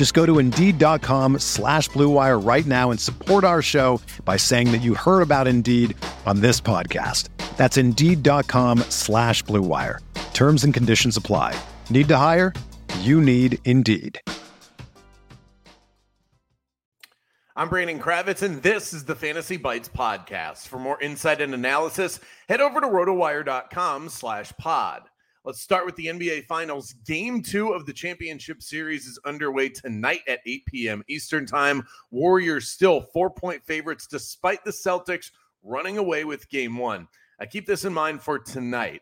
Just go to Indeed.com slash BlueWire right now and support our show by saying that you heard about Indeed on this podcast. That's Indeed.com slash BlueWire. Terms and conditions apply. Need to hire? You need Indeed. I'm Brandon Kravitz, and this is the Fantasy Bites podcast. For more insight and analysis, head over to rotowire.com slash pod. Let's start with the NBA Finals. Game two of the championship series is underway tonight at 8 p.m. Eastern Time. Warriors still four point favorites despite the Celtics running away with game one. I keep this in mind for tonight.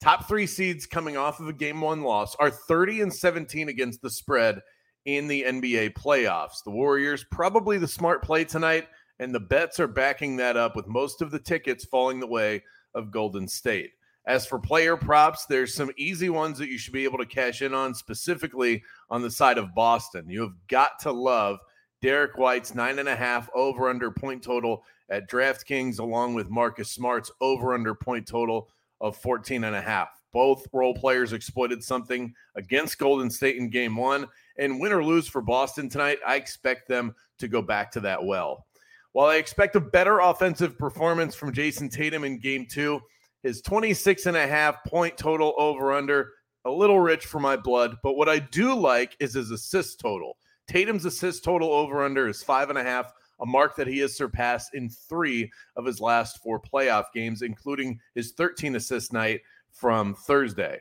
Top three seeds coming off of a game one loss are 30 and 17 against the spread in the NBA playoffs. The Warriors, probably the smart play tonight, and the bets are backing that up with most of the tickets falling the way of Golden State. As for player props, there's some easy ones that you should be able to cash in on, specifically on the side of Boston. You have got to love Derrick White's nine and a half over under point total at DraftKings, along with Marcus Smart's over under point total of 14 and a half. Both role players exploited something against Golden State in game one. And win or lose for Boston tonight, I expect them to go back to that well. While I expect a better offensive performance from Jayson Tatum in game two, his 26 and a half point total over under, a little rich for my blood. But what I do like is his assist total. Tatum's assist total over under is five and a half, a mark that he has surpassed in three of his last four playoff games, including his 13 assist night from Thursday.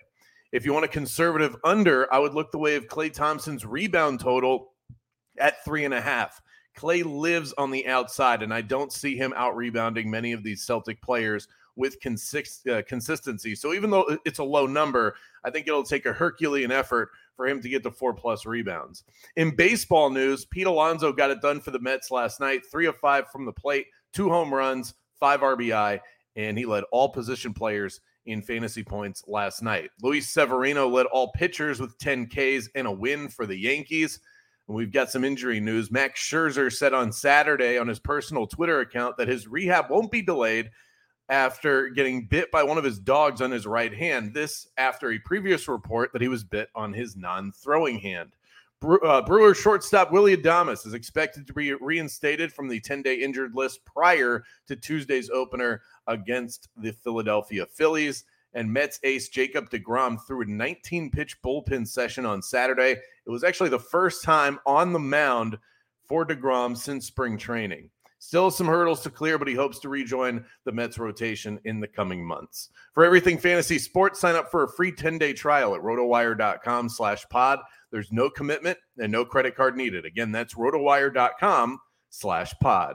If you want a conservative under, I would look the way of Klay Thompson's rebound total at three and a half. Klay lives on the outside, and I don't see him out rebounding many of these Celtic players with consist, uh, consistency. So even though it's a low number, I think it'll take a Herculean effort for him to get to four plus rebounds. In baseball news, Pete Alonso got it done for the Mets last night, three of five from the plate, two home runs, five RBI, and he led all position players in fantasy points last night. Luis Severino led all pitchers with 10 Ks and a win for the Yankees. And we've got some injury news. Max Scherzer said on Saturday on his personal Twitter account that his rehab won't be delayed after getting bit by one of his dogs on his right hand. This after a previous report that he was bit on his non throwing hand. Uh, Brewer shortstop Willy Adames is expected to be reinstated from the 10 day injured list prior to Tuesday's opener against the Philadelphia Phillies. And Mets ace Jacob DeGrom threw a 19 pitch bullpen session on Saturday. It was actually the first time on the mound for DeGrom since spring training. Still some hurdles to clear, but he hopes to rejoin the Mets rotation in the coming months. For everything fantasy sports, sign up for a free 10-day trial at rotowire.com slash pod. There's no commitment and no credit card needed. Again, that's rotowire.com slash pod.